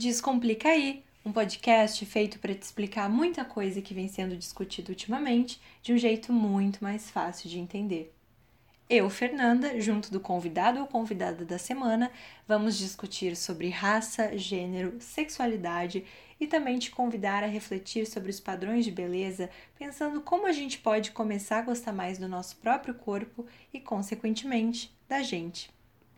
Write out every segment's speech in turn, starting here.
Descomplica aí, um podcast feito para te explicar muita coisa que vem sendo discutida ultimamente de um jeito muito mais fácil de entender. Eu, Fernanda, junto do convidado ou convidada da semana, vamos discutir sobre raça, gênero, sexualidade e também te convidar a refletir sobre os padrões de beleza, pensando como a gente pode começar a gostar mais do nosso próprio corpo e, consequentemente, da gente.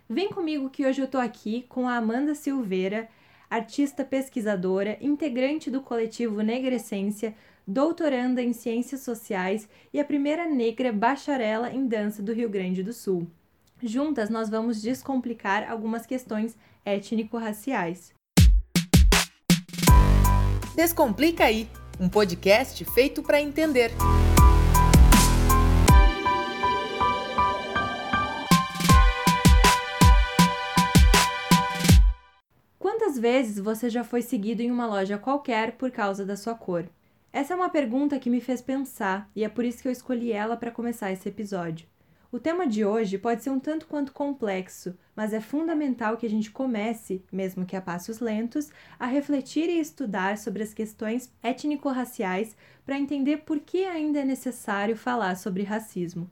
Vem comigo que hoje eu tô aqui com a Amanda Silveira, artista pesquisadora, integrante do coletivo Negra Essência, doutoranda em Ciências Sociais e a primeira negra bacharela em dança do Rio Grande do Sul. Juntas, nós vamos descomplicar algumas questões étnico-raciais. Descomplica aí, um podcast feito para entender. Vezes você já foi seguido em uma loja qualquer por causa da sua cor? Essa é uma pergunta que me fez pensar e é por isso que eu escolhi ela para começar esse episódio. O tema de hoje pode ser um tanto quanto complexo, mas é fundamental que a gente comece, mesmo que a passos lentos, a refletir e estudar sobre as questões étnico-raciais para entender por que ainda é necessário falar sobre racismo.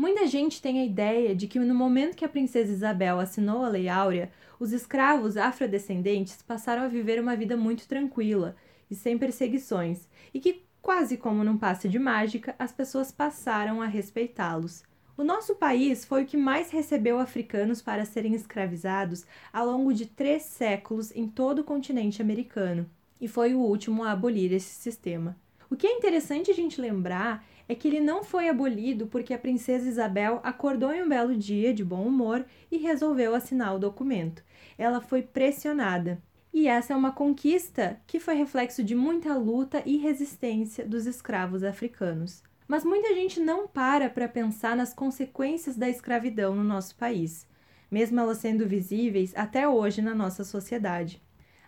Muita gente tem a ideia de que no momento que a princesa Isabel assinou a Lei Áurea, os escravos afrodescendentes passaram a viver uma vida muito tranquila e sem perseguições, e que, quase como num passe de mágica, as pessoas passaram a respeitá-los. O nosso país foi o que mais recebeu africanos para serem escravizados ao longo de três séculos em todo o continente americano, e foi o último a abolir esse sistema. O que é interessante a gente lembrar é que ele não foi abolido porque a princesa Isabel acordou em um belo dia de bom humor e resolveu assinar o documento. Ela foi pressionada. E essa é uma conquista que foi reflexo de muita luta e resistência dos escravos africanos. Mas muita gente não para para pensar nas consequências da escravidão no nosso país, mesmo elas sendo visíveis até hoje na nossa sociedade.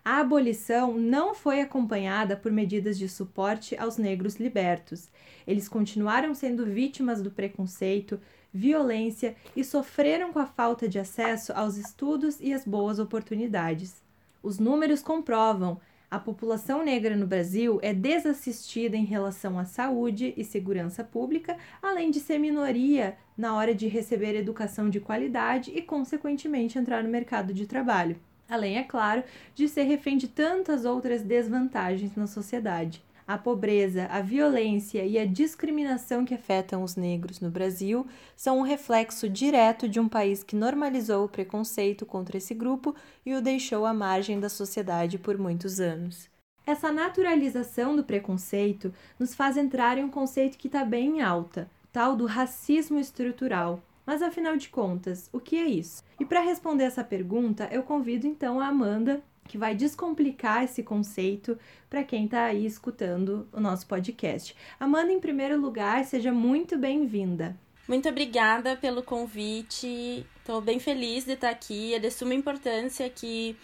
A abolição não foi acompanhada por medidas de suporte aos negros libertos. Eles continuaram sendo vítimas do preconceito, violência e sofreram com a falta de acesso aos estudos e às boas oportunidades. Os números comprovam a população negra no Brasil é desassistida em relação à saúde e segurança pública, além de ser minoria na hora de receber educação de qualidade e, consequentemente, entrar no mercado de trabalho. Além, é claro, de ser refém de tantas outras desvantagens na sociedade. A pobreza, a violência e a discriminação que afetam os negros no Brasil são um reflexo direto de um país que normalizou o preconceito contra esse grupo e o deixou à margem da sociedade por muitos anos. Essa naturalização do preconceito nos faz entrar em um conceito que está bem em alta, tal do racismo estrutural. Mas afinal de contas, o que é isso? E para responder essa pergunta, eu convido então a Amanda que vai descomplicar esse conceito para quem está aí escutando o nosso podcast. Amanda, em primeiro lugar, seja muito bem-vinda. Muito obrigada pelo convite. Estou bem feliz de estar aqui. É de suma importância que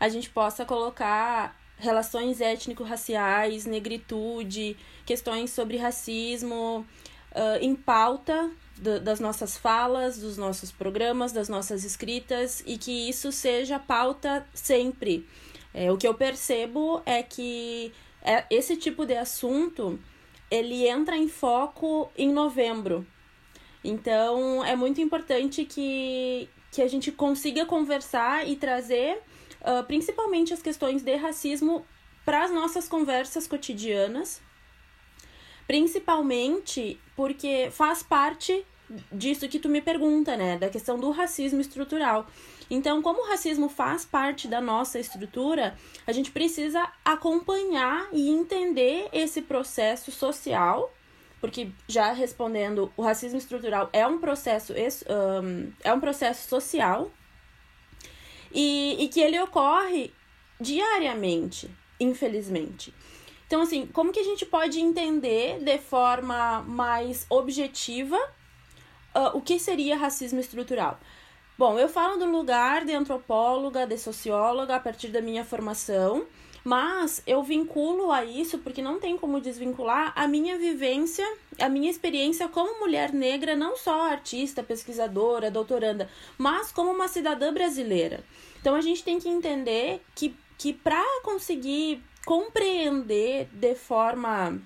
a gente possa colocar relações étnico-raciais, negritude, questões sobre racismo uh, em pauta do, das nossas falas, dos nossos programas, das nossas escritas e que isso seja pauta sempre. É, o que eu percebo é que é, esse tipo de assunto ele entra em foco em novembro. Então é muito importante que, que a gente consiga conversar e trazer uh, principalmente as questões de racismo para as nossas conversas cotidianas, principalmente porque faz parte disso que tu me pergunta, né, da questão do racismo estrutural. Então, como o racismo faz parte da nossa estrutura, a gente precisa acompanhar e entender esse processo social, porque já respondendo, o racismo estrutural é um processo é um processo social e, e que ele ocorre diariamente, infelizmente. Então, assim, como que a gente pode entender de forma mais objetiva uh, o que seria racismo estrutural? Bom, eu falo do lugar de antropóloga, de socióloga, a partir da minha formação, mas eu vinculo a isso porque não tem como desvincular a minha vivência, a minha experiência como mulher negra, não só artista, pesquisadora, doutoranda, mas como uma cidadã brasileira. Então a gente tem que entender que que para conseguir compreender de forma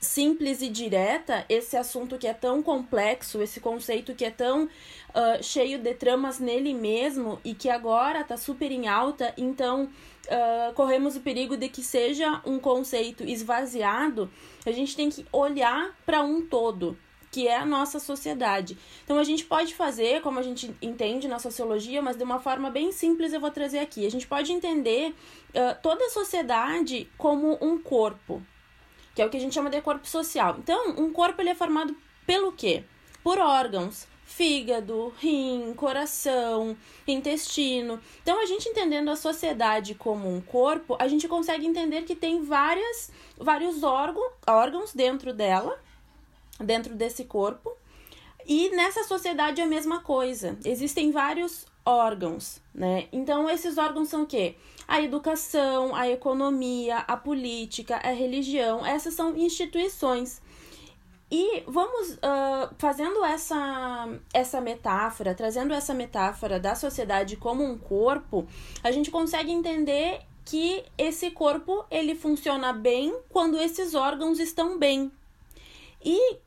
simples e direta esse assunto que é tão complexo, esse conceito que é tão uh, cheio de tramas nele mesmo e que agora está super em alta, então uh, corremos o perigo de que seja um conceito esvaziado, a gente tem que olhar para um todo que é a nossa sociedade. Então a gente pode fazer, como a gente entende na sociologia, mas de uma forma bem simples eu vou trazer aqui. A gente pode entender uh, toda a sociedade como um corpo, que é o que a gente chama de corpo social. Então, um corpo ele é formado pelo quê? Por órgãos, fígado, rim, coração, intestino. Então, a gente entendendo a sociedade como um corpo, a gente consegue entender que tem várias, vários órgãos, órgãos dentro dela dentro desse corpo. E nessa sociedade é a mesma coisa. Existem vários órgãos, né? Então esses órgãos são o quê? A educação, a economia, a política, a religião, essas são instituições. E vamos uh, fazendo essa, essa metáfora, trazendo essa metáfora da sociedade como um corpo, a gente consegue entender que esse corpo ele funciona bem quando esses órgãos estão bem. E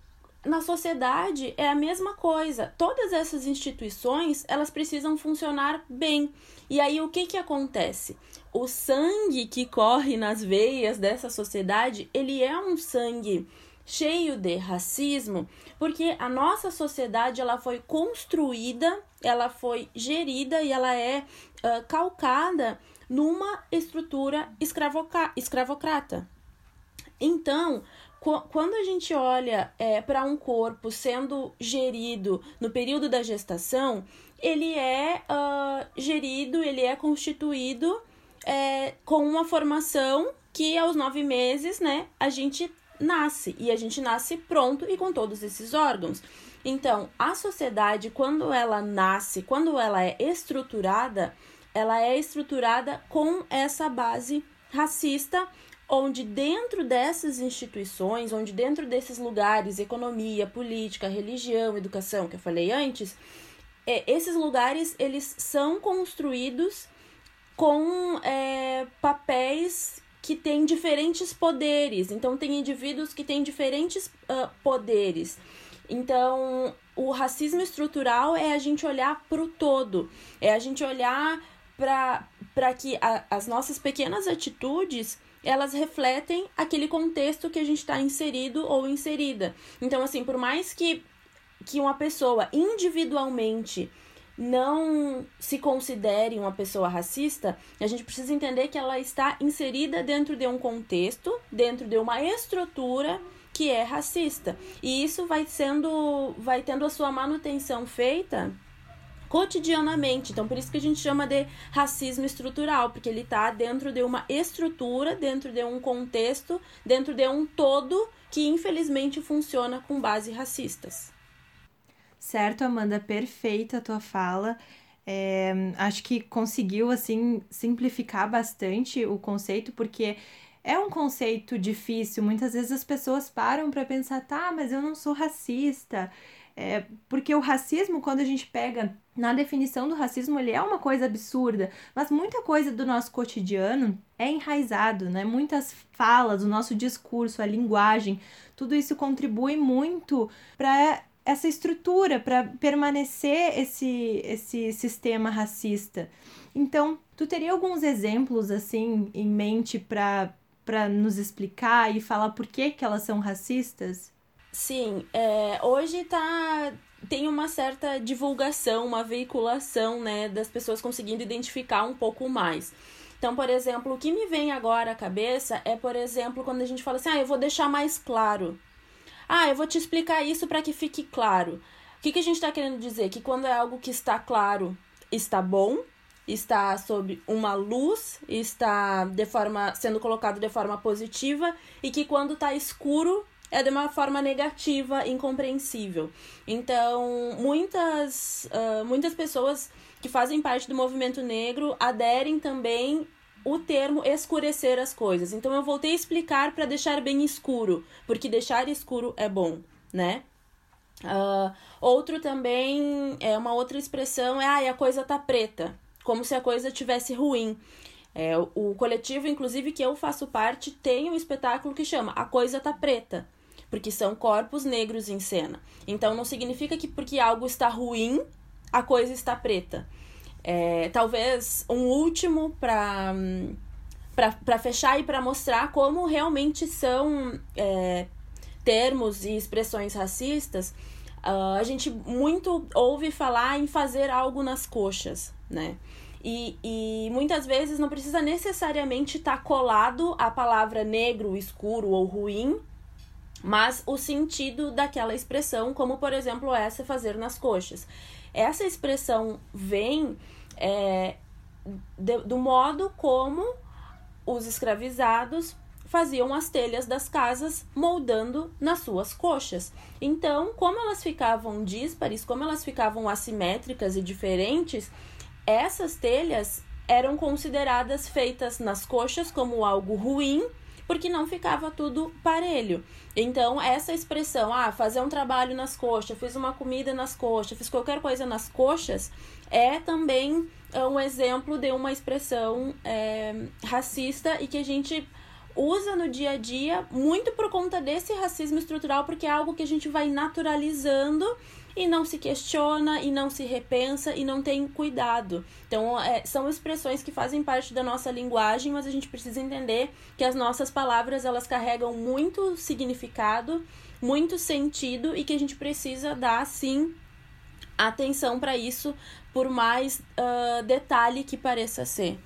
na sociedade é a mesma coisa. Todas essas instituições, elas precisam funcionar bem. E aí o que que acontece? O sangue que corre nas veias dessa sociedade, ele é um sangue cheio de racismo, porque a nossa sociedade ela foi construída, ela foi gerida e ela é uh, calcada numa estrutura escravocrata. Então, quando a gente olha é, para um corpo sendo gerido no período da gestação, ele é uh, gerido, ele é constituído é, com uma formação que aos nove meses, né, a gente nasce e a gente nasce pronto e com todos esses órgãos. Então, a sociedade, quando ela nasce, quando ela é estruturada, ela é estruturada com essa base racista onde dentro dessas instituições, onde dentro desses lugares, economia, política, religião, educação, que eu falei antes, é, esses lugares eles são construídos com é, papéis que têm diferentes poderes. Então, tem indivíduos que têm diferentes uh, poderes. Então, o racismo estrutural é a gente olhar para o todo, é a gente olhar para que a, as nossas pequenas atitudes elas refletem aquele contexto que a gente está inserido ou inserida. Então, assim, por mais que, que uma pessoa individualmente não se considere uma pessoa racista, a gente precisa entender que ela está inserida dentro de um contexto, dentro de uma estrutura que é racista. E isso vai sendo, vai tendo a sua manutenção feita cotidianamente. Então, por isso que a gente chama de racismo estrutural, porque ele está dentro de uma estrutura, dentro de um contexto, dentro de um todo que infelizmente funciona com base racistas. Certo, Amanda, perfeita a tua fala. É, acho que conseguiu assim simplificar bastante o conceito, porque é um conceito difícil. Muitas vezes as pessoas param para pensar, tá, mas eu não sou racista. É, porque o racismo, quando a gente pega na definição do racismo, ele é uma coisa absurda, mas muita coisa do nosso cotidiano é enraizado, né? Muitas falas, o nosso discurso, a linguagem, tudo isso contribui muito para essa estrutura, para permanecer esse, esse sistema racista. Então, tu teria alguns exemplos assim em mente para nos explicar e falar por que, que elas são racistas? Sim, é, hoje tá tem uma certa divulgação, uma veiculação, né, das pessoas conseguindo identificar um pouco mais. Então, por exemplo, o que me vem agora à cabeça é, por exemplo, quando a gente fala assim: "Ah, eu vou deixar mais claro". Ah, eu vou te explicar isso para que fique claro. O que, que a gente está querendo dizer? Que quando é algo que está claro, está bom, está sob uma luz, está de forma sendo colocado de forma positiva e que quando está escuro é de uma forma negativa, incompreensível. Então, muitas, uh, muitas pessoas que fazem parte do movimento negro aderem também o termo escurecer as coisas. Então, eu voltei a explicar para deixar bem escuro, porque deixar escuro é bom, né? Uh, outro também é uma outra expressão é ah, a coisa tá preta, como se a coisa tivesse ruim. É, o coletivo, inclusive, que eu faço parte, tem um espetáculo que chama A Coisa Tá Preta, porque são corpos negros em cena. Então não significa que porque algo está ruim, a coisa está preta. É, talvez um último para para fechar e para mostrar como realmente são é, termos e expressões racistas, uh, a gente muito ouve falar em fazer algo nas coxas, né? E, e muitas vezes não precisa necessariamente estar tá colado a palavra negro, escuro ou ruim, mas o sentido daquela expressão, como por exemplo essa fazer nas coxas. Essa expressão vem é, de, do modo como os escravizados faziam as telhas das casas moldando nas suas coxas. Então, como elas ficavam díspares, como elas ficavam assimétricas e diferentes, essas telhas eram consideradas feitas nas coxas como algo ruim, porque não ficava tudo parelho. Então, essa expressão, ah, fazer um trabalho nas coxas, fiz uma comida nas coxas, fiz qualquer coisa nas coxas, é também é, um exemplo de uma expressão é, racista e que a gente usa no dia a dia muito por conta desse racismo estrutural, porque é algo que a gente vai naturalizando e não se questiona e não se repensa e não tem cuidado. Então, é, são expressões que fazem parte da nossa linguagem, mas a gente precisa entender que as nossas palavras elas carregam muito significado, muito sentido e que a gente precisa dar sim atenção para isso, por mais uh, detalhe que pareça ser.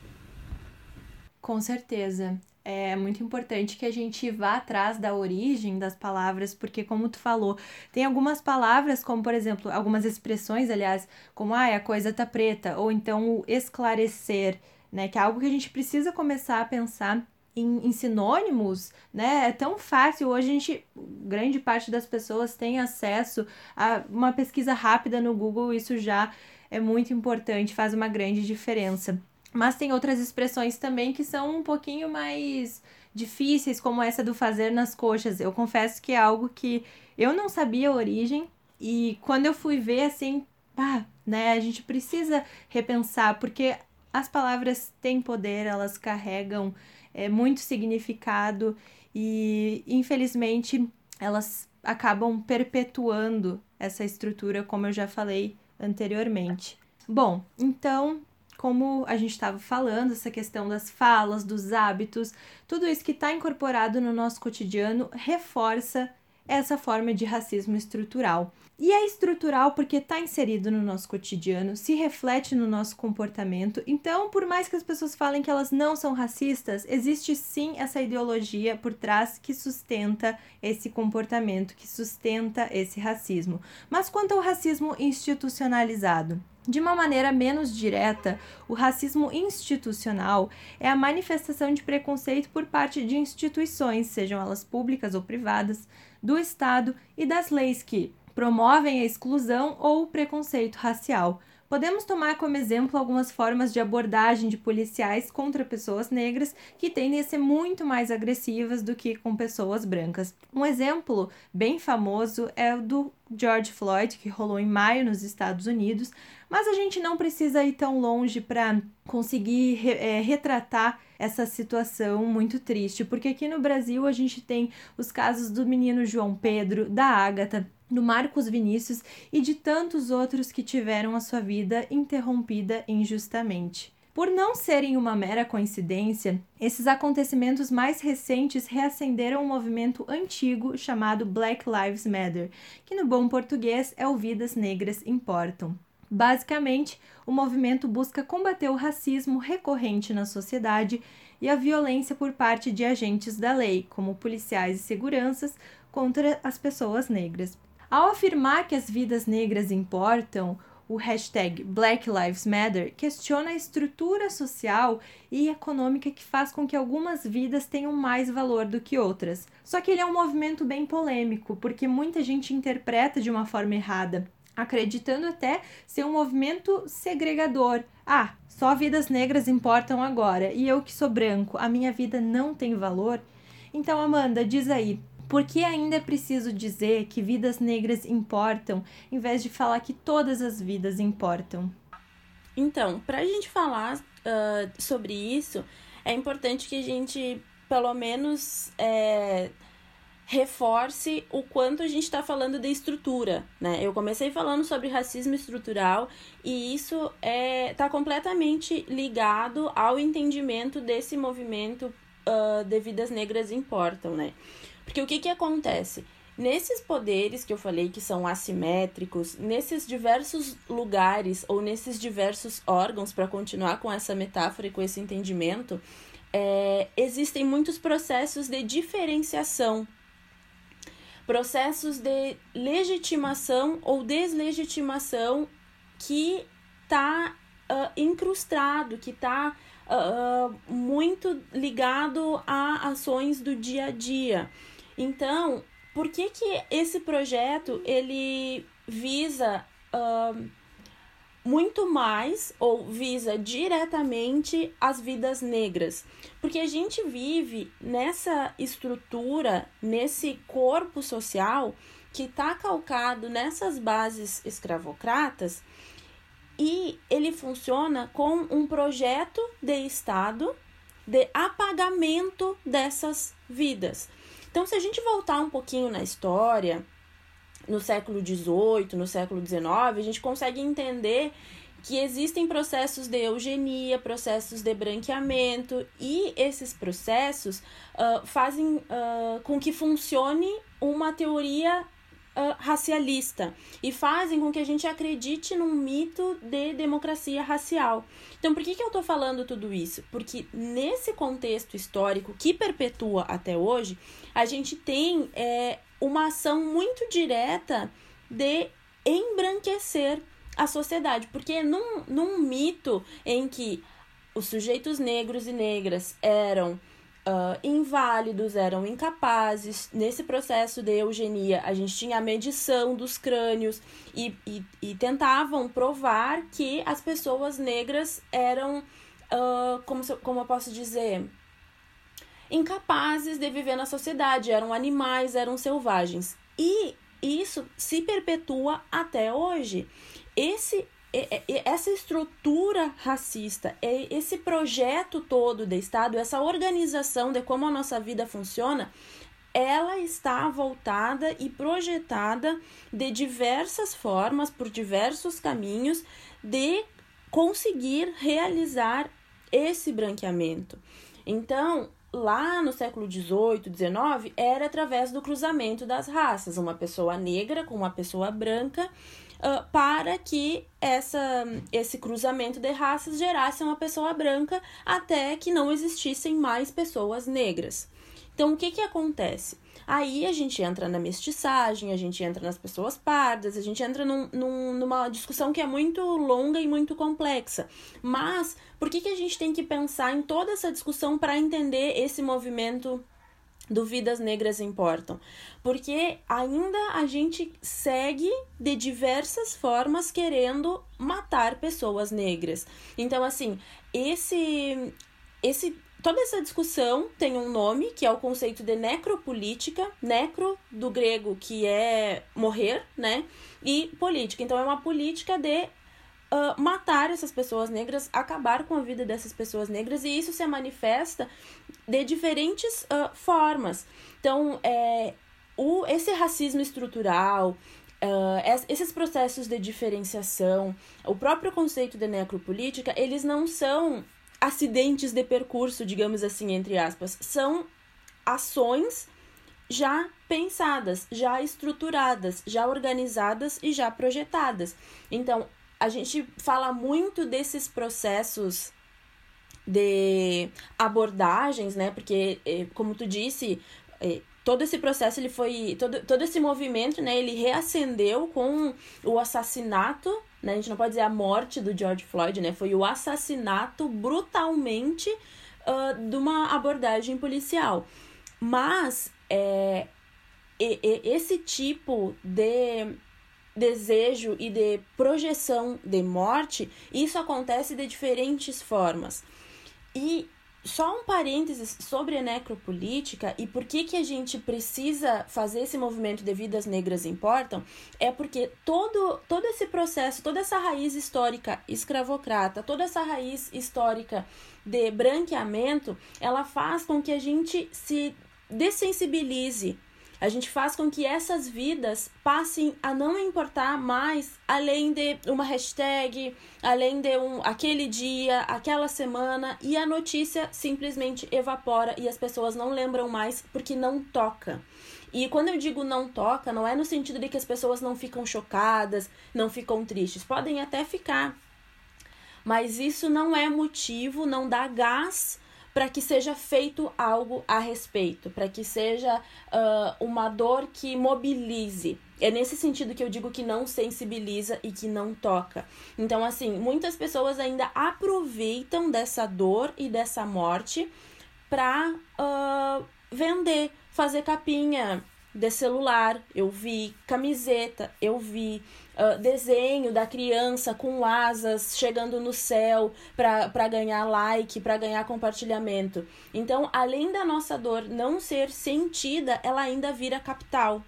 Com certeza é muito importante que a gente vá atrás da origem das palavras, porque, como tu falou, tem algumas palavras, como por exemplo, algumas expressões, aliás, como ah, a coisa tá preta, ou então o esclarecer, né? Que é algo que a gente precisa começar a pensar em, em, sinônimos, né? É tão fácil. Hoje a gente, grande parte das pessoas tem acesso a uma pesquisa rápida no Google, isso já é muito importante, faz uma grande diferença. Mas tem outras expressões também que são um pouquinho mais difíceis, como essa do fazer nas coxas. Eu confesso que é algo que eu não sabia a origem e quando eu fui ver assim, pá, né, a gente precisa repensar, porque as palavras têm poder, elas carregam é, muito significado e infelizmente elas acabam perpetuando essa estrutura, como eu já falei anteriormente. Bom, então como a gente estava falando, essa questão das falas, dos hábitos, tudo isso que está incorporado no nosso cotidiano reforça essa forma de racismo estrutural. E é estrutural porque está inserido no nosso cotidiano, se reflete no nosso comportamento. Então, por mais que as pessoas falem que elas não são racistas, existe sim essa ideologia por trás que sustenta esse comportamento, que sustenta esse racismo. Mas quanto ao racismo institucionalizado? De uma maneira menos direta, o racismo institucional é a manifestação de preconceito por parte de instituições, sejam elas públicas ou privadas, do Estado e das leis que promovem a exclusão ou o preconceito racial. Podemos tomar como exemplo algumas formas de abordagem de policiais contra pessoas negras que tendem a ser muito mais agressivas do que com pessoas brancas. Um exemplo bem famoso é o do George Floyd, que rolou em maio nos Estados Unidos, mas a gente não precisa ir tão longe para conseguir é, retratar essa situação muito triste, porque aqui no Brasil a gente tem os casos do menino João Pedro, da Ágata, do Marcos Vinícius e de tantos outros que tiveram a sua vida interrompida injustamente. Por não serem uma mera coincidência, esses acontecimentos mais recentes reacenderam um movimento antigo chamado Black Lives Matter, que no bom português é o Vidas Negras Importam. Basicamente, o movimento busca combater o racismo recorrente na sociedade e a violência por parte de agentes da lei, como policiais e seguranças, contra as pessoas negras. Ao afirmar que as vidas negras importam, o hashtag Black Lives Matter questiona a estrutura social e econômica que faz com que algumas vidas tenham mais valor do que outras. Só que ele é um movimento bem polêmico, porque muita gente interpreta de uma forma errada acreditando até ser um movimento segregador. Ah, só vidas negras importam agora e eu que sou branco, a minha vida não tem valor? Então, Amanda, diz aí, por que ainda é preciso dizer que vidas negras importam, em vez de falar que todas as vidas importam? Então, para a gente falar uh, sobre isso, é importante que a gente, pelo menos, é, reforce o quanto a gente está falando de estrutura, né? Eu comecei falando sobre racismo estrutural e isso é está completamente ligado ao entendimento desse movimento uh, de vidas negras importam, né? Porque o que que acontece? Nesses poderes que eu falei que são assimétricos, nesses diversos lugares ou nesses diversos órgãos, para continuar com essa metáfora e com esse entendimento, é, existem muitos processos de diferenciação processos de legitimação ou deslegitimação que está uh, incrustado, que está uh, muito ligado a ações do dia a dia. Então, por que que esse projeto ele visa uh, muito mais ou visa diretamente as vidas negras, porque a gente vive nessa estrutura, nesse corpo social que está calcado nessas bases escravocratas e ele funciona com um projeto de Estado de apagamento dessas vidas. Então, se a gente voltar um pouquinho na história, no século XVIII, no século XIX, a gente consegue entender que existem processos de eugenia, processos de branqueamento, e esses processos uh, fazem uh, com que funcione uma teoria uh, racialista e fazem com que a gente acredite num mito de democracia racial. Então, por que, que eu estou falando tudo isso? Porque nesse contexto histórico que perpetua até hoje, a gente tem é, uma ação muito direta de embranquecer a sociedade. Porque num, num mito em que os sujeitos negros e negras eram Uh, inválidos, eram incapazes. Nesse processo de eugenia, a gente tinha a medição dos crânios e, e, e tentavam provar que as pessoas negras eram, uh, como, como eu posso dizer, incapazes de viver na sociedade, eram animais, eram selvagens. E isso se perpetua até hoje. Esse essa estrutura racista, esse projeto todo de Estado, essa organização de como a nossa vida funciona, ela está voltada e projetada de diversas formas, por diversos caminhos, de conseguir realizar esse branqueamento. Então, lá no século XVIII, XIX, era através do cruzamento das raças, uma pessoa negra com uma pessoa branca, uh, para que essa, esse cruzamento de raças gerasse uma pessoa branca até que não existissem mais pessoas negras. Então, o que, que acontece? Aí a gente entra na mestiçagem, a gente entra nas pessoas pardas, a gente entra num, num, numa discussão que é muito longa e muito complexa. Mas por que, que a gente tem que pensar em toda essa discussão para entender esse movimento do Vidas Negras Importam? Porque ainda a gente segue de diversas formas querendo matar pessoas negras. Então, assim, esse esse toda essa discussão tem um nome, que é o conceito de necropolítica, necro do grego, que é morrer, né? E política. Então é uma política de uh, matar essas pessoas negras, acabar com a vida dessas pessoas negras, e isso se manifesta de diferentes uh, formas. Então, é, o, esse racismo estrutural, Uh, esses processos de diferenciação, o próprio conceito de necropolítica, eles não são acidentes de percurso, digamos assim, entre aspas, são ações já pensadas, já estruturadas, já organizadas e já projetadas. Então, a gente fala muito desses processos de abordagens, né? Porque, eh, como tu disse, eh, todo esse processo ele foi todo, todo esse movimento né ele reacendeu com o assassinato né? A gente não pode dizer a morte do George Floyd né? Foi o assassinato brutalmente uh, de uma abordagem policial. Mas é, e, e, esse tipo de desejo e de projeção de morte isso acontece de diferentes formas. E só um parênteses sobre a necropolítica e por que, que a gente precisa fazer esse movimento de vidas negras importam, é porque todo, todo esse processo, toda essa raiz histórica escravocrata, toda essa raiz histórica de branqueamento, ela faz com que a gente se dessensibilize a gente faz com que essas vidas passem a não importar mais além de uma hashtag, além de um aquele dia, aquela semana e a notícia simplesmente evapora e as pessoas não lembram mais porque não toca. E quando eu digo não toca, não é no sentido de que as pessoas não ficam chocadas, não ficam tristes, podem até ficar. Mas isso não é motivo, não dá gás para que seja feito algo a respeito, para que seja uh, uma dor que mobilize. É nesse sentido que eu digo que não sensibiliza e que não toca. Então, assim, muitas pessoas ainda aproveitam dessa dor e dessa morte para uh, vender, fazer capinha de celular, eu vi camiseta, eu vi uh, desenho da criança com asas chegando no céu para ganhar like, para ganhar compartilhamento. Então, além da nossa dor não ser sentida, ela ainda vira capital.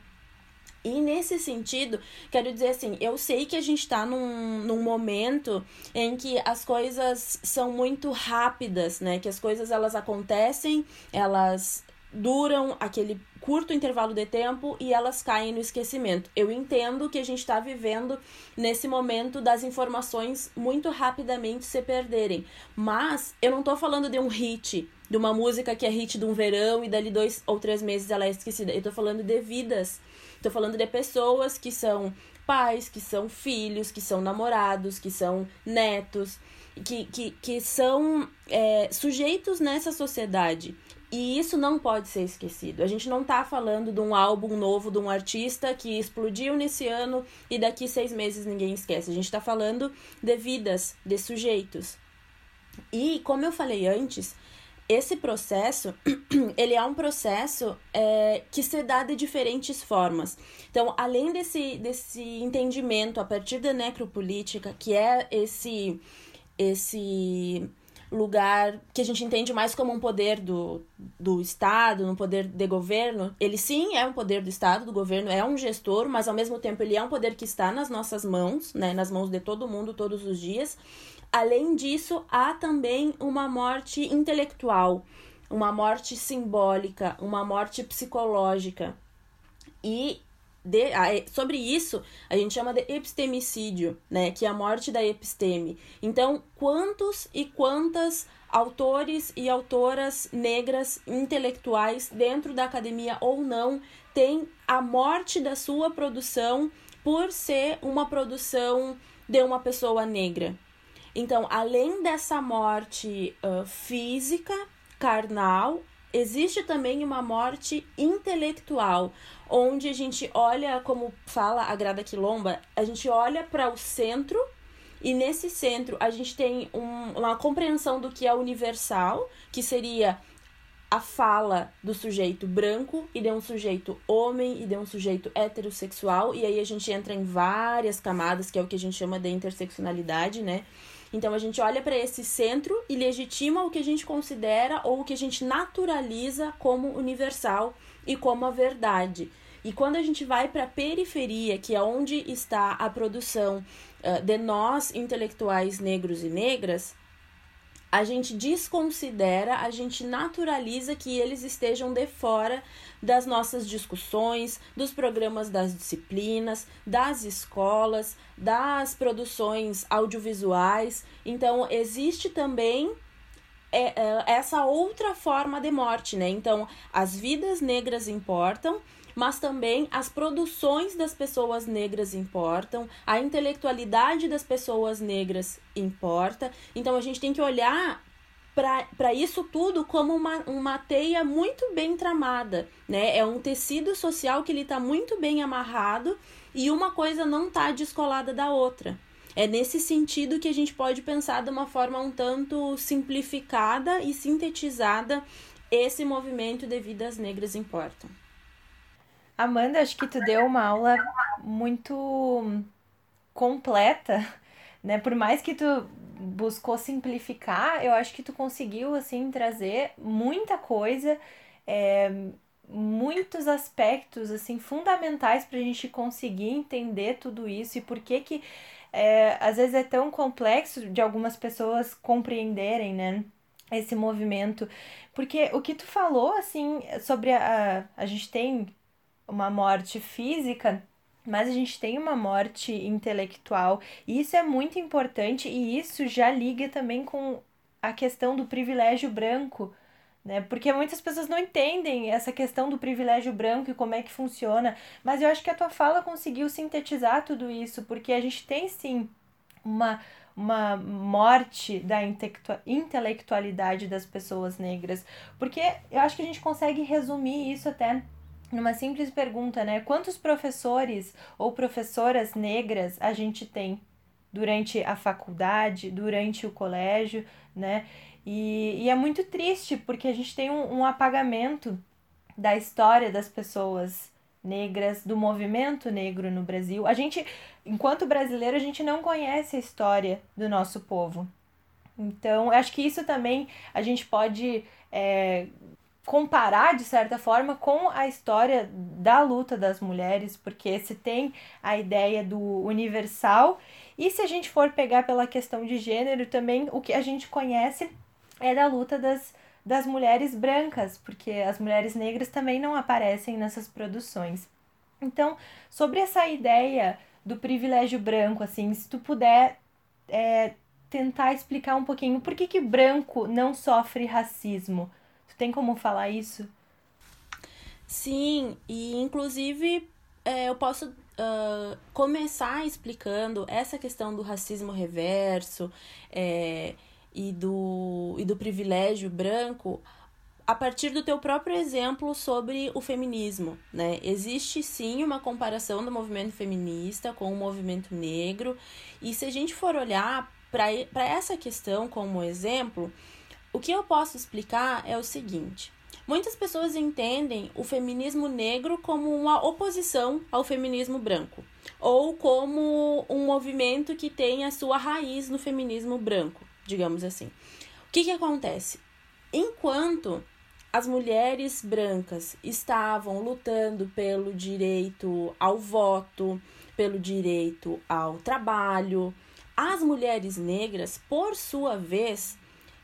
E nesse sentido, quero dizer assim, eu sei que a gente está num, num momento em que as coisas são muito rápidas, né? Que as coisas elas acontecem, elas duram aquele curto intervalo de tempo e elas caem no esquecimento. Eu entendo que a gente está vivendo nesse momento das informações muito rapidamente se perderem, mas eu não estou falando de um hit, de uma música que é hit de um verão e dali dois ou três meses ela é esquecida. Eu estou falando de vidas, estou falando de pessoas que são pais, que são filhos, que são namorados, que são netos, que, que, que são é, sujeitos nessa sociedade e isso não pode ser esquecido. A gente não está falando de um álbum novo de um artista que explodiu nesse ano e daqui seis meses ninguém esquece. A gente está falando de vidas, de sujeitos. E, como eu falei antes, esse processo, ele é um processo é, que se dá de diferentes formas. Então, além desse, desse entendimento a partir da necropolítica, que é esse, esse lugar que a gente entende mais como um poder do, do Estado, um poder de governo. Ele sim é um poder do Estado, do governo, é um gestor, mas ao mesmo tempo ele é um poder que está nas nossas mãos, né, nas mãos de todo mundo todos os dias. Além disso, há também uma morte intelectual, uma morte simbólica, uma morte psicológica. E de, sobre isso, a gente chama de epistemicídio, né? Que é a morte da episteme. Então, quantos e quantas autores e autoras negras intelectuais dentro da academia ou não têm a morte da sua produção por ser uma produção de uma pessoa negra? Então, além dessa morte uh, física, carnal, existe também uma morte intelectual, onde a gente olha, como fala a Grada Quilomba, a gente olha para o centro e nesse centro a gente tem um, uma compreensão do que é universal, que seria a fala do sujeito branco e de um sujeito homem e de um sujeito heterossexual, e aí a gente entra em várias camadas, que é o que a gente chama de interseccionalidade, né? Então a gente olha para esse centro e legitima o que a gente considera ou o que a gente naturaliza como universal e como a verdade. E quando a gente vai para a periferia, que é onde está a produção uh, de nós intelectuais negros e negras, a gente desconsidera, a gente naturaliza que eles estejam de fora das nossas discussões, dos programas das disciplinas, das escolas, das produções audiovisuais. Então, existe também é, é, essa outra forma de morte, né? Então, as vidas negras importam, mas também as produções das pessoas negras importam, a intelectualidade das pessoas negras importa. Então a gente tem que olhar para isso tudo como uma, uma teia muito bem tramada, né? É um tecido social que ele está muito bem amarrado e uma coisa não está descolada da outra. É nesse sentido que a gente pode pensar de uma forma um tanto simplificada e sintetizada esse movimento de vidas negras importam. Amanda, acho que tu deu uma aula muito completa né? Por mais que tu buscou simplificar, eu acho que tu conseguiu, assim, trazer muita coisa, é, muitos aspectos, assim, fundamentais para a gente conseguir entender tudo isso e por que que é, às vezes é tão complexo de algumas pessoas compreenderem, né? Esse movimento. Porque o que tu falou, assim, sobre a. A gente tem uma morte física, mas a gente tem uma morte intelectual. E isso é muito importante e isso já liga também com a questão do privilégio branco né? Porque muitas pessoas não entendem essa questão do privilégio branco e como é que funciona, mas eu acho que a tua fala conseguiu sintetizar tudo isso, porque a gente tem sim uma uma morte da intelectualidade das pessoas negras, porque eu acho que a gente consegue resumir isso até numa simples pergunta, né? Quantos professores ou professoras negras a gente tem durante a faculdade, durante o colégio, né? E, e é muito triste porque a gente tem um, um apagamento da história das pessoas negras, do movimento negro no Brasil. A gente, enquanto brasileiro, a gente não conhece a história do nosso povo. Então, acho que isso também a gente pode é, comparar, de certa forma, com a história da luta das mulheres, porque se tem a ideia do universal, e se a gente for pegar pela questão de gênero, também o que a gente conhece é da luta das, das mulheres brancas, porque as mulheres negras também não aparecem nessas produções. Então, sobre essa ideia do privilégio branco, assim, se tu puder é, tentar explicar um pouquinho por que, que branco não sofre racismo. Tu tem como falar isso? Sim, e inclusive é, eu posso uh, começar explicando essa questão do racismo reverso, é, e do, e do privilégio branco a partir do teu próprio exemplo sobre o feminismo, né? Existe sim uma comparação do movimento feminista com o movimento negro, e se a gente for olhar para essa questão como exemplo, o que eu posso explicar é o seguinte: muitas pessoas entendem o feminismo negro como uma oposição ao feminismo branco, ou como um movimento que tem a sua raiz no feminismo branco digamos assim. O que, que acontece? Enquanto as mulheres brancas estavam lutando pelo direito ao voto, pelo direito ao trabalho, as mulheres negras, por sua vez,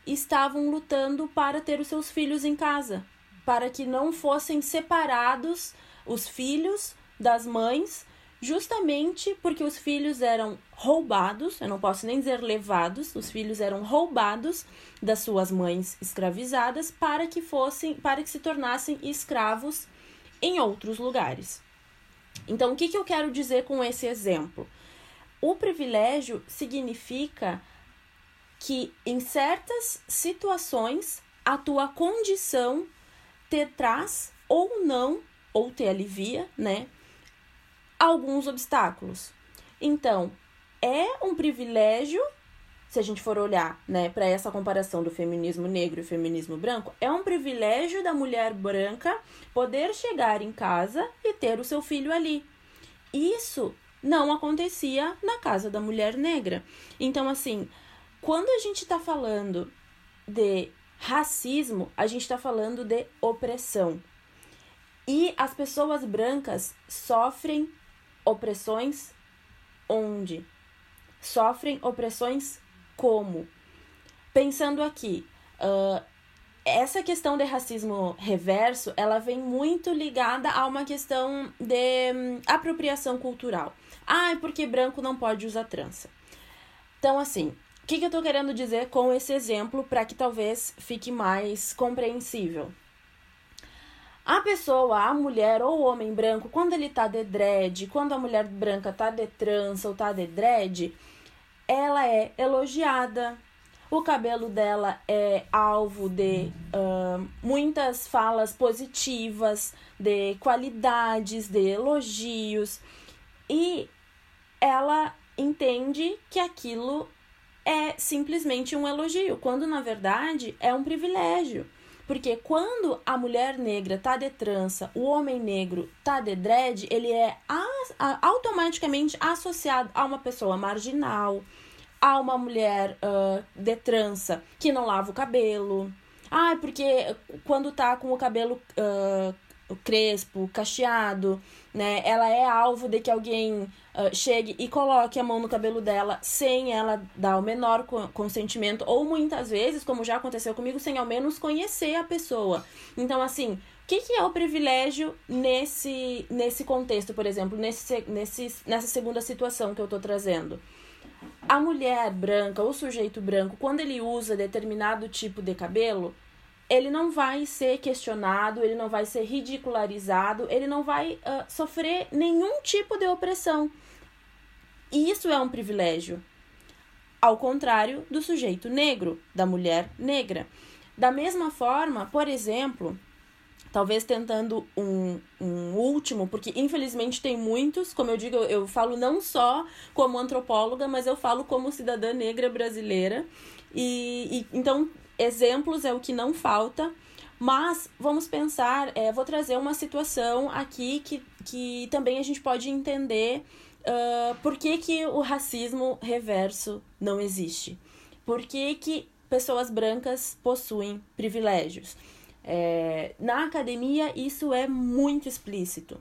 estavam lutando para ter os seus filhos em casa, para que não fossem separados os filhos das mães justamente porque os filhos eram roubados, eu não posso nem dizer levados, os filhos eram roubados das suas mães escravizadas para que fossem, para que se tornassem escravos em outros lugares. Então, o que, que eu quero dizer com esse exemplo? O privilégio significa que em certas situações a tua condição te traz ou não, ou te alivia, né? Alguns obstáculos. Então, é um privilégio, se a gente for olhar, né, para essa comparação do feminismo negro e feminismo branco, é um privilégio da mulher branca poder chegar em casa e ter o seu filho ali. Isso não acontecia na casa da mulher negra. Então, assim, quando a gente está falando de racismo, a gente está falando de opressão. E as pessoas brancas sofrem opressões onde? Sofrem opressões como? Pensando aqui, uh, essa questão de racismo reverso, ela vem muito ligada a uma questão de um, apropriação cultural. Ah, é porque branco não pode usar trança. Então, assim, o que, que eu tô querendo dizer com esse exemplo para que talvez fique mais compreensível? A pessoa, a mulher ou o homem branco, quando ele tá de dread, quando a mulher branca tá de trança ou tá de dread, ela é elogiada. O cabelo dela é alvo de uh, muitas falas positivas, de qualidades, de elogios. E ela entende que aquilo é simplesmente um elogio, quando na verdade é um privilégio. Porque quando a mulher negra tá de trança, o homem negro tá de dread, ele é automaticamente associado a uma pessoa marginal, Há uma mulher uh, de trança que não lava o cabelo. Ah, porque quando tá com o cabelo uh, crespo, cacheado, né? Ela é alvo de que alguém uh, chegue e coloque a mão no cabelo dela sem ela dar o menor consentimento, ou muitas vezes, como já aconteceu comigo, sem ao menos conhecer a pessoa. Então, assim, o que, que é o privilégio nesse, nesse contexto, por exemplo, nesse, nesse, nessa segunda situação que eu tô trazendo? A mulher branca, o sujeito branco, quando ele usa determinado tipo de cabelo, ele não vai ser questionado, ele não vai ser ridicularizado, ele não vai uh, sofrer nenhum tipo de opressão. E isso é um privilégio. Ao contrário do sujeito negro, da mulher negra. Da mesma forma, por exemplo, talvez tentando um, um último, porque infelizmente tem muitos, como eu digo, eu, eu falo não só como antropóloga, mas eu falo como cidadã negra brasileira. E, e então exemplos é o que não falta, mas vamos pensar, é, vou trazer uma situação aqui que, que também a gente pode entender uh, por que, que o racismo reverso não existe. Por que, que pessoas brancas possuem privilégios. É, na academia, isso é muito explícito.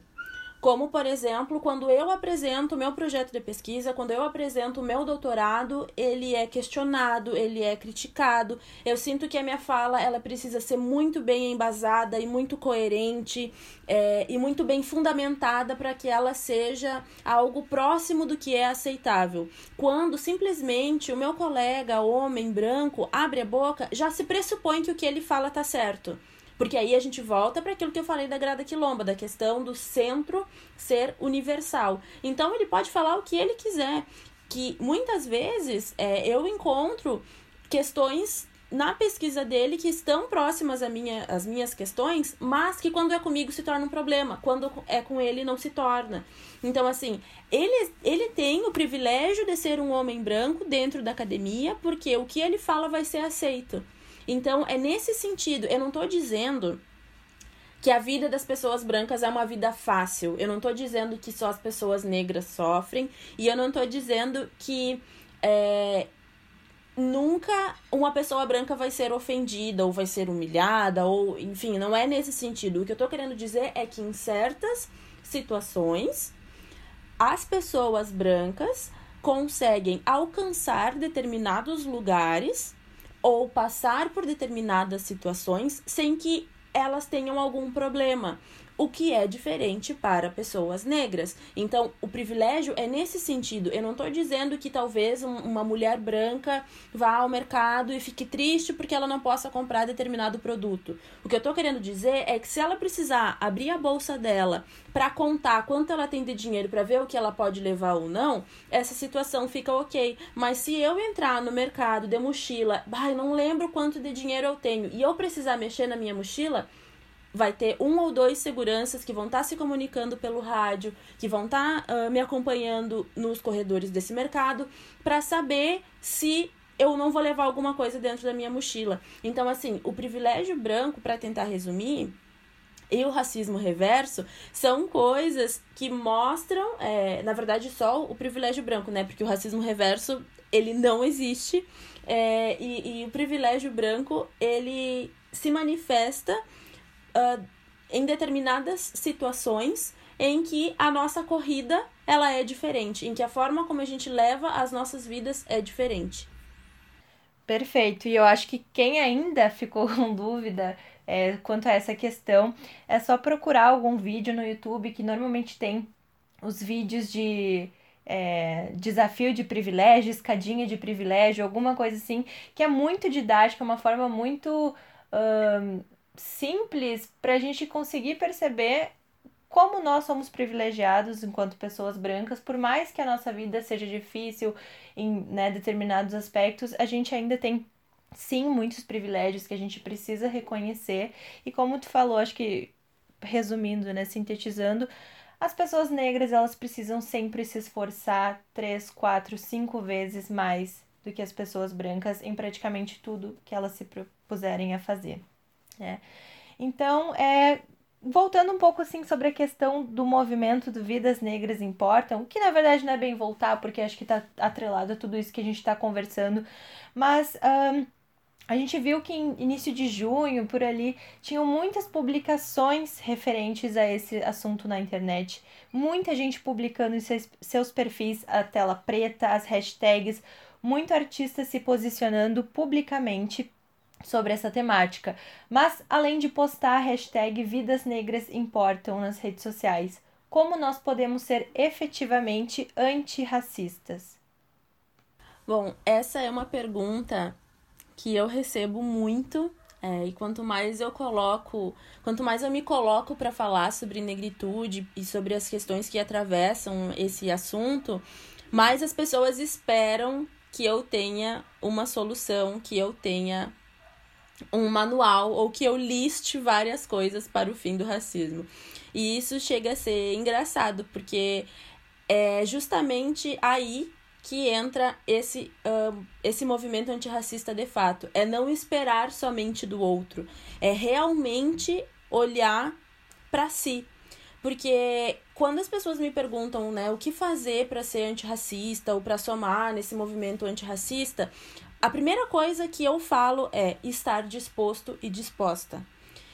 Como, por exemplo, quando eu apresento o meu projeto de pesquisa, quando eu apresento o meu doutorado, ele é questionado, ele é criticado. Eu sinto que a minha fala ela precisa ser muito bem embasada e muito coerente é, e muito bem fundamentada para que ela seja algo próximo do que é aceitável. Quando simplesmente o meu colega, homem branco, abre a boca, já se pressupõe que o que ele fala está certo. Porque aí a gente volta para aquilo que eu falei da grada quilomba, da questão do centro ser universal. Então ele pode falar o que ele quiser. Que muitas vezes é, eu encontro questões na pesquisa dele que estão próximas à minha, às minhas questões, mas que quando é comigo se torna um problema, quando é com ele não se torna. Então, assim, ele, ele tem o privilégio de ser um homem branco dentro da academia, porque o que ele fala vai ser aceito. Então, é nesse sentido, eu não estou dizendo que a vida das pessoas brancas é uma vida fácil. Eu não estou dizendo que só as pessoas negras sofrem. E eu não estou dizendo que é, nunca uma pessoa branca vai ser ofendida ou vai ser humilhada, ou enfim, não é nesse sentido. O que eu estou querendo dizer é que em certas situações, as pessoas brancas conseguem alcançar determinados lugares ou passar por determinadas situações sem que elas tenham algum problema o que é diferente para pessoas negras. Então, o privilégio é nesse sentido. Eu não estou dizendo que talvez um, uma mulher branca vá ao mercado e fique triste porque ela não possa comprar determinado produto. O que eu estou querendo dizer é que se ela precisar abrir a bolsa dela para contar quanto ela tem de dinheiro para ver o que ela pode levar ou não, essa situação fica ok. Mas se eu entrar no mercado de mochila, bah, não lembro quanto de dinheiro eu tenho e eu precisar mexer na minha mochila, vai ter um ou dois seguranças que vão estar tá se comunicando pelo rádio, que vão estar tá, uh, me acompanhando nos corredores desse mercado, para saber se eu não vou levar alguma coisa dentro da minha mochila. Então, assim, o privilégio branco, para tentar resumir, e o racismo reverso são coisas que mostram, é, na verdade, só o privilégio branco, né? Porque o racismo reverso, ele não existe. É, e, e o privilégio branco, ele se manifesta uh, em determinadas situações em que a nossa corrida ela é diferente, em que a forma como a gente leva as nossas vidas é diferente. Perfeito. E eu acho que quem ainda ficou com dúvida é, quanto a essa questão, é só procurar algum vídeo no YouTube que normalmente tem os vídeos de é, desafio de privilégio, escadinha de privilégio, alguma coisa assim, que é muito didática, uma forma muito simples para a gente conseguir perceber como nós somos privilegiados enquanto pessoas brancas, por mais que a nossa vida seja difícil em né, determinados aspectos, a gente ainda tem sim muitos privilégios que a gente precisa reconhecer. E como tu falou, acho que resumindo, né, sintetizando, as pessoas negras elas precisam sempre se esforçar três, quatro, cinco vezes mais do que as pessoas brancas em praticamente tudo que elas se propuserem a fazer. Né? Então, é voltando um pouco assim sobre a questão do movimento do Vidas Negras Importam, que na verdade não é bem voltar, porque acho que está atrelado a tudo isso que a gente está conversando, mas um, a gente viu que em início de junho, por ali, tinham muitas publicações referentes a esse assunto na internet. Muita gente publicando seus, seus perfis a tela preta, as hashtags, muito artista se posicionando publicamente sobre essa temática. Mas, além de postar a hashtag Vidas Negras Importam nas redes sociais, como nós podemos ser efetivamente antirracistas? Bom, essa é uma pergunta que eu recebo muito é, e quanto mais eu coloco, quanto mais eu me coloco para falar sobre negritude e sobre as questões que atravessam esse assunto, mais as pessoas esperam que eu tenha uma solução, que eu tenha um manual ou que eu liste várias coisas para o fim do racismo. E isso chega a ser engraçado, porque é justamente aí que entra esse, uh, esse movimento antirracista de fato. É não esperar somente do outro, é realmente olhar para si. Porque quando as pessoas me perguntam, né, o que fazer para ser antirracista ou para somar nesse movimento antirracista, a primeira coisa que eu falo é estar disposto e disposta.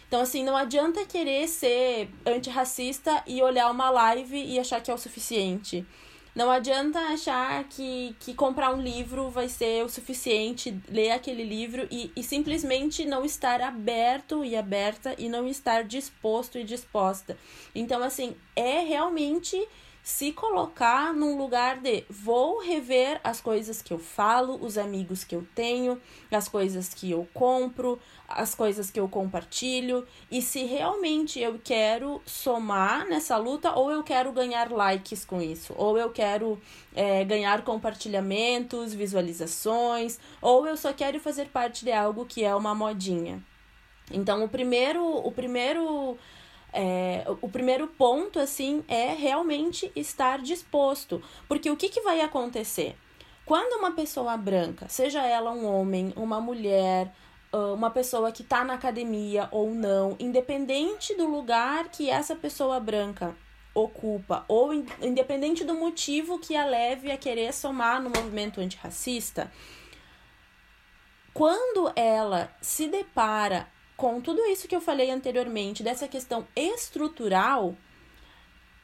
Então, assim, não adianta querer ser antirracista e olhar uma live e achar que é o suficiente. Não adianta achar que, que comprar um livro vai ser o suficiente, ler aquele livro e, e simplesmente não estar aberto e aberta e não estar disposto e disposta. Então, assim, é realmente se colocar num lugar de vou rever as coisas que eu falo, os amigos que eu tenho, as coisas que eu compro, as coisas que eu compartilho e se realmente eu quero somar nessa luta ou eu quero ganhar likes com isso, ou eu quero é, ganhar compartilhamentos, visualizações, ou eu só quero fazer parte de algo que é uma modinha. Então, o primeiro, o primeiro é, o primeiro ponto, assim, é realmente estar disposto. Porque o que, que vai acontecer? Quando uma pessoa branca, seja ela um homem, uma mulher, ah, uma pessoa que está na academia ou não, independente do lugar que essa pessoa branca ocupa, ou independente do motivo que a leve a querer somar no movimento antirracista, quando ela se depara com tudo isso que eu falei anteriormente, dessa questão estrutural,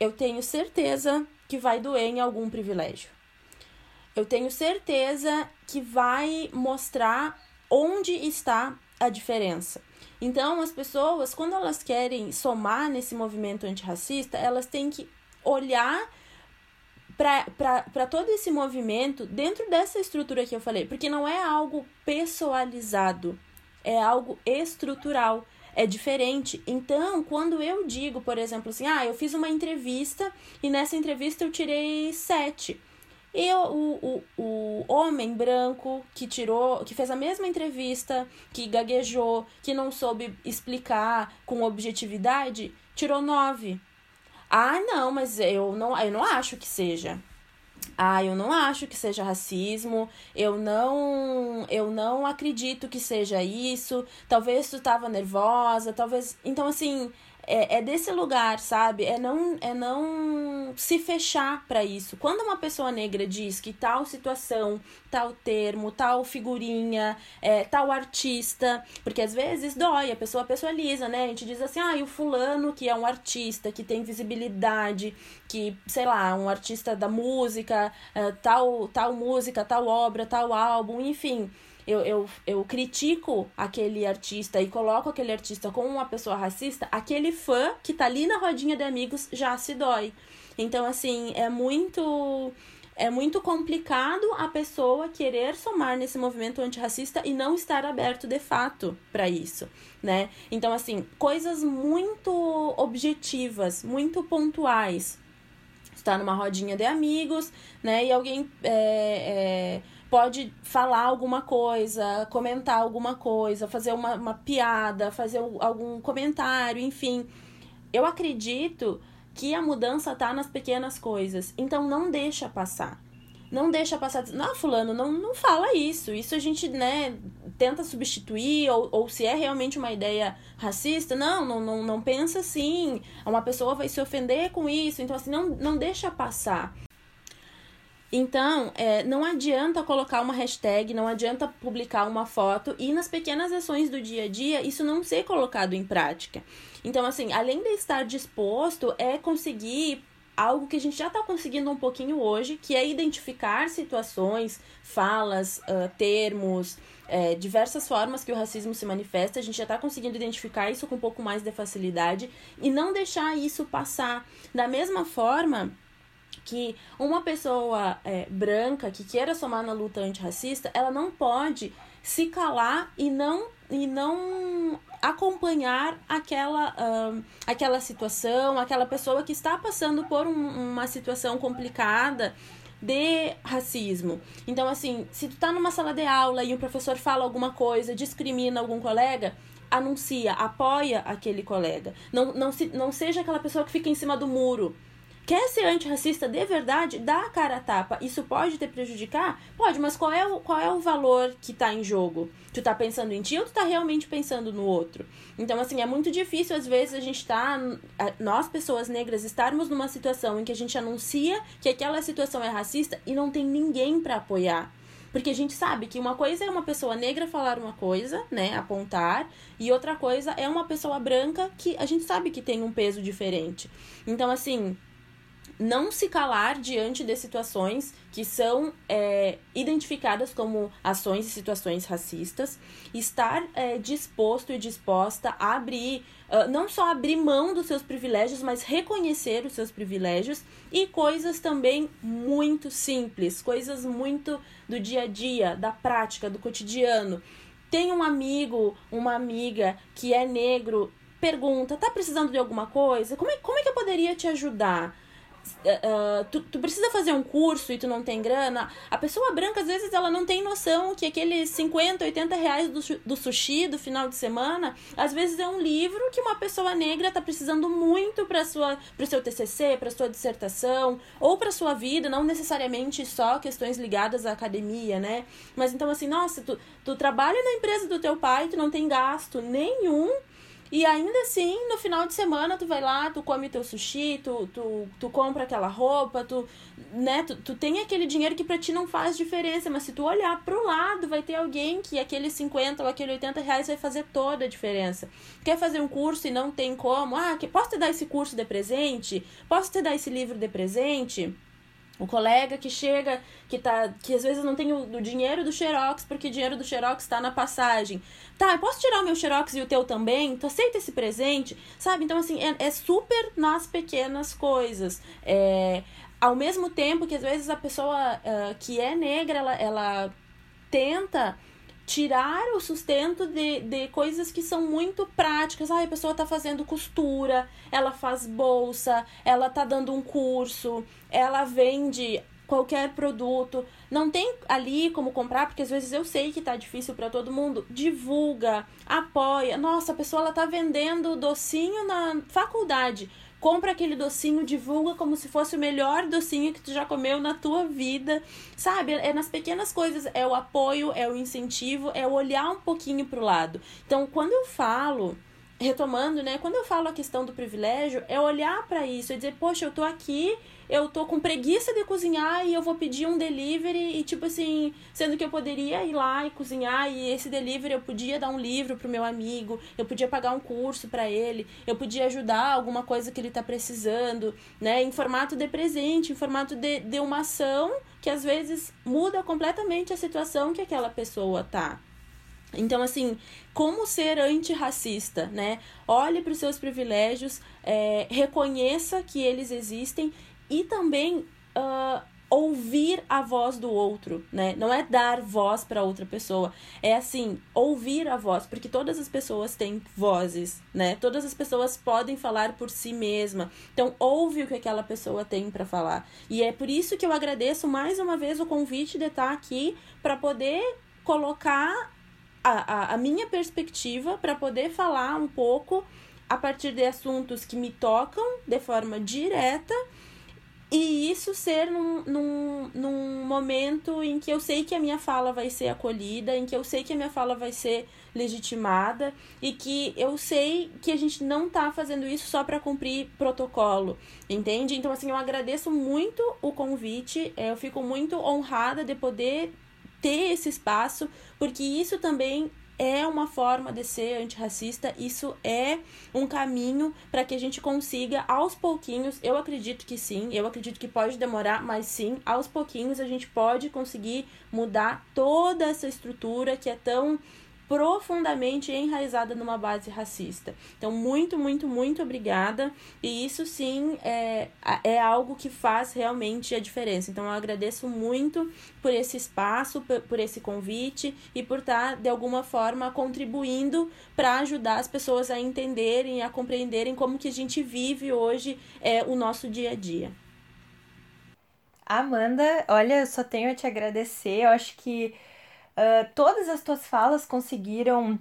eu tenho certeza que vai doer em algum privilégio. Eu tenho certeza que vai mostrar onde está a diferença. Então, as pessoas, quando elas querem somar nesse movimento antirracista, elas têm que olhar para todo esse movimento dentro dessa estrutura que eu falei, porque não é algo pessoalizado é algo estrutural, é diferente. Então, quando eu digo, por exemplo, assim, ah, eu fiz uma entrevista e nessa entrevista eu tirei sete. E o, o, o homem branco que tirou, que fez a mesma entrevista, que gaguejou, que não soube explicar com objetividade, tirou nove. Ah, não, mas eu não, eu não acho que seja. Ah, eu não acho que seja racismo, eu não, eu não acredito que seja isso. Talvez tu estava nervosa, talvez. Então assim, é, é desse lugar, sabe? É não, é não se fechar para isso. Quando uma pessoa negra diz que tal situação, tal termo, tal figurinha, é, tal artista, porque às vezes dói, a pessoa pessoaliza, né? A gente diz assim, ah, e o fulano que é um artista, que tem visibilidade, que, sei lá, um artista da música, é, tal, tal música, tal obra, tal álbum, enfim eu, eu, eu critico aquele artista e coloco aquele artista como uma pessoa racista, aquele fã que tá ali na rodinha de amigos já se dói. Então, assim, é muito. É muito complicado a pessoa querer somar nesse movimento antirracista e não estar aberto de fato para isso, né? Então, assim, coisas muito objetivas, muito pontuais. Está numa rodinha de amigos, né? E alguém é, é, pode falar alguma coisa, comentar alguma coisa, fazer uma, uma piada, fazer algum comentário, enfim. Eu acredito que a mudança está nas pequenas coisas, então não deixa passar. não deixa passar. Não, fulano, não, não fala isso. Isso a gente, né, tenta substituir, ou, ou se é realmente uma ideia racista, não, não, não, não pensa assim. Uma pessoa vai se ofender com isso. Então, assim, não, não deixa passar. Então, é, não adianta colocar uma hashtag, não adianta publicar uma foto e nas pequenas ações do dia a dia isso não ser colocado em prática. Então, assim, além de estar disposto, é conseguir algo que a gente já está conseguindo um pouquinho hoje, que é identificar situações, falas, uh, termos, é, diversas formas que o racismo se manifesta. A gente já está conseguindo identificar isso com um pouco mais de facilidade e não deixar isso passar. Da mesma forma que uma pessoa é, branca que queira somar na luta antirracista, ela não pode se calar e não e não acompanhar aquela, aquela situação, aquela pessoa que está passando por um, uma situação complicada de racismo. Então, assim, se tu tá numa sala de aula e o professor fala alguma coisa, discrimina algum colega, anuncia, apoia aquele colega. Não, não, se, não seja aquela pessoa que fica em cima do muro Quer ser antirracista de verdade? Dá a cara a tapa. Isso pode te prejudicar? Pode, mas qual é o, qual é o valor que tá em jogo? Tu tá pensando em ti ou tu tá realmente pensando no outro? Então, assim, é muito difícil, às vezes, a gente tá. Nós, pessoas negras, estarmos numa situação em que a gente anuncia que aquela situação é racista e não tem ninguém para apoiar. Porque a gente sabe que uma coisa é uma pessoa negra falar uma coisa, né, apontar, e outra coisa é uma pessoa branca que a gente sabe que tem um peso diferente. Então, assim, não se calar diante de situações que são é, identificadas como ações e situações racistas, estar é, disposto e disposta a abrir, uh, não só abrir mão dos seus privilégios, mas reconhecer os seus privilégios e coisas também muito simples, coisas muito do dia a dia, da prática, do cotidiano. Tem um amigo, uma amiga que é negro, pergunta: tá precisando de alguma coisa? Como é, como é que eu poderia te ajudar? Uh, tu, tu precisa fazer um curso e tu não tem grana, a pessoa branca às vezes ela não tem noção que aqueles 50, 80 reais do, do sushi do final de semana, às vezes é um livro que uma pessoa negra tá precisando muito para sua pro seu TCC, para sua dissertação ou para sua vida, não necessariamente só questões ligadas à academia, né? Mas então assim, nossa, tu, tu trabalha na empresa do teu pai, tu não tem gasto nenhum e ainda assim, no final de semana, tu vai lá, tu come teu sushi, tu, tu, tu compra aquela roupa, tu, né, tu, tu tem aquele dinheiro que pra ti não faz diferença, mas se tu olhar pro lado, vai ter alguém que aquele 50 ou aquele 80 reais vai fazer toda a diferença. Quer fazer um curso e não tem como? Ah, que, posso te dar esse curso de presente? Posso te dar esse livro de presente? O colega que chega, que tá. que às vezes não tem o, o dinheiro do Xerox, porque o dinheiro do Xerox está na passagem. Tá, eu posso tirar o meu Xerox e o teu também? Tu aceita esse presente? Sabe? Então, assim, é, é super nas pequenas coisas. É, ao mesmo tempo que às vezes a pessoa uh, que é negra, ela, ela tenta tirar o sustento de, de coisas que são muito práticas. Ah, a pessoa está fazendo costura, ela faz bolsa, ela está dando um curso, ela vende qualquer produto. Não tem ali como comprar, porque às vezes eu sei que tá difícil para todo mundo. Divulga, apoia. Nossa, a pessoa ela tá vendendo docinho na faculdade compra aquele docinho, divulga como se fosse o melhor docinho que tu já comeu na tua vida, sabe? É nas pequenas coisas, é o apoio, é o incentivo, é olhar um pouquinho pro lado. Então, quando eu falo retomando, né, quando eu falo a questão do privilégio, é olhar para isso, é dizer, poxa, eu tô aqui eu tô com preguiça de cozinhar e eu vou pedir um delivery e tipo assim, sendo que eu poderia ir lá e cozinhar e esse delivery eu podia dar um livro pro meu amigo, eu podia pagar um curso para ele, eu podia ajudar alguma coisa que ele tá precisando, né, em formato de presente, em formato de, de uma ação que às vezes muda completamente a situação que aquela pessoa tá. Então, assim, como ser antirracista, né? Olhe para os seus privilégios, é, reconheça que eles existem e também uh, ouvir a voz do outro, né? Não é dar voz para outra pessoa, é assim, ouvir a voz, porque todas as pessoas têm vozes, né? Todas as pessoas podem falar por si mesma. Então, ouve o que aquela pessoa tem para falar. E é por isso que eu agradeço mais uma vez o convite de estar aqui para poder colocar a, a, a minha perspectiva, para poder falar um pouco a partir de assuntos que me tocam de forma direta e isso ser num, num, num momento em que eu sei que a minha fala vai ser acolhida, em que eu sei que a minha fala vai ser legitimada e que eu sei que a gente não tá fazendo isso só para cumprir protocolo, entende? Então, assim, eu agradeço muito o convite, é, eu fico muito honrada de poder ter esse espaço, porque isso também é uma forma de ser antirracista, isso é um caminho para que a gente consiga aos pouquinhos, eu acredito que sim, eu acredito que pode demorar, mas sim, aos pouquinhos a gente pode conseguir mudar toda essa estrutura que é tão profundamente enraizada numa base racista. Então, muito, muito, muito obrigada. E isso sim é, é algo que faz realmente a diferença. Então, eu agradeço muito por esse espaço, por, por esse convite e por estar, de alguma forma, contribuindo para ajudar as pessoas a entenderem, a compreenderem como que a gente vive hoje é, o nosso dia a dia. Amanda, olha, só tenho a te agradecer. Eu acho que Uh, todas as tuas falas conseguiram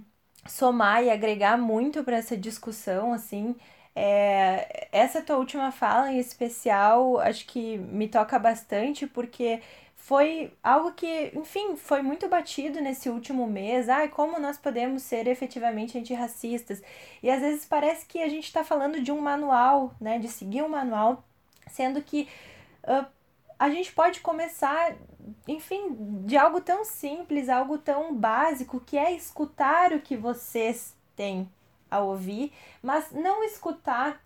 somar e agregar muito para essa discussão, assim. É, essa tua última fala em especial, acho que me toca bastante, porque foi algo que, enfim, foi muito batido nesse último mês. Ai, como nós podemos ser efetivamente antirracistas? E às vezes parece que a gente está falando de um manual, né? De seguir um manual, sendo que uh, a gente pode começar enfim, de algo tão simples, algo tão básico, que é escutar o que vocês têm a ouvir, mas não escutar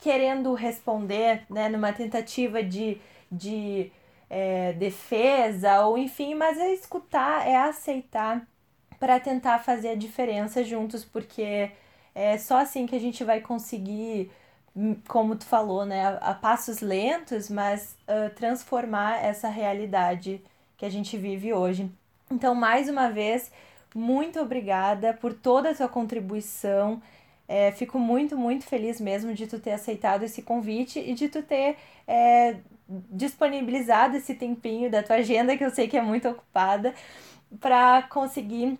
querendo responder, né, numa tentativa de, de é, defesa, ou enfim, mas é escutar, é aceitar para tentar fazer a diferença juntos, porque é só assim que a gente vai conseguir como tu falou, né, a, a passos lentos, mas uh, transformar essa realidade que a gente vive hoje. Então, mais uma vez, muito obrigada por toda a tua contribuição. É, fico muito, muito feliz mesmo de tu ter aceitado esse convite e de tu ter é, disponibilizado esse tempinho da tua agenda, que eu sei que é muito ocupada, para conseguir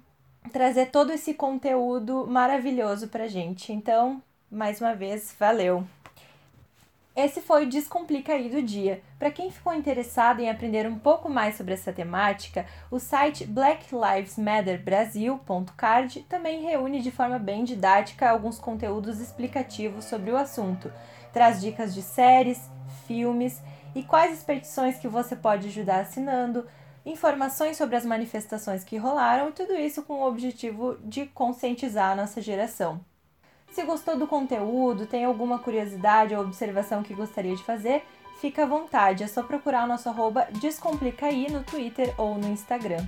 trazer todo esse conteúdo maravilhoso pra gente. Então, mais uma vez, valeu! Esse foi o Descomplica aí do dia. Para quem ficou interessado em aprender um pouco mais sobre essa temática, o site blacklivesmatterbrasil.card também reúne de forma bem didática alguns conteúdos explicativos sobre o assunto. Traz dicas de séries, filmes e quais expedições que você pode ajudar assinando, informações sobre as manifestações que rolaram e tudo isso com o objetivo de conscientizar a nossa geração. Se gostou do conteúdo, tem alguma curiosidade ou observação que gostaria de fazer, fica à vontade, é só procurar o nosso arroba Descomplicaí no Twitter ou no Instagram.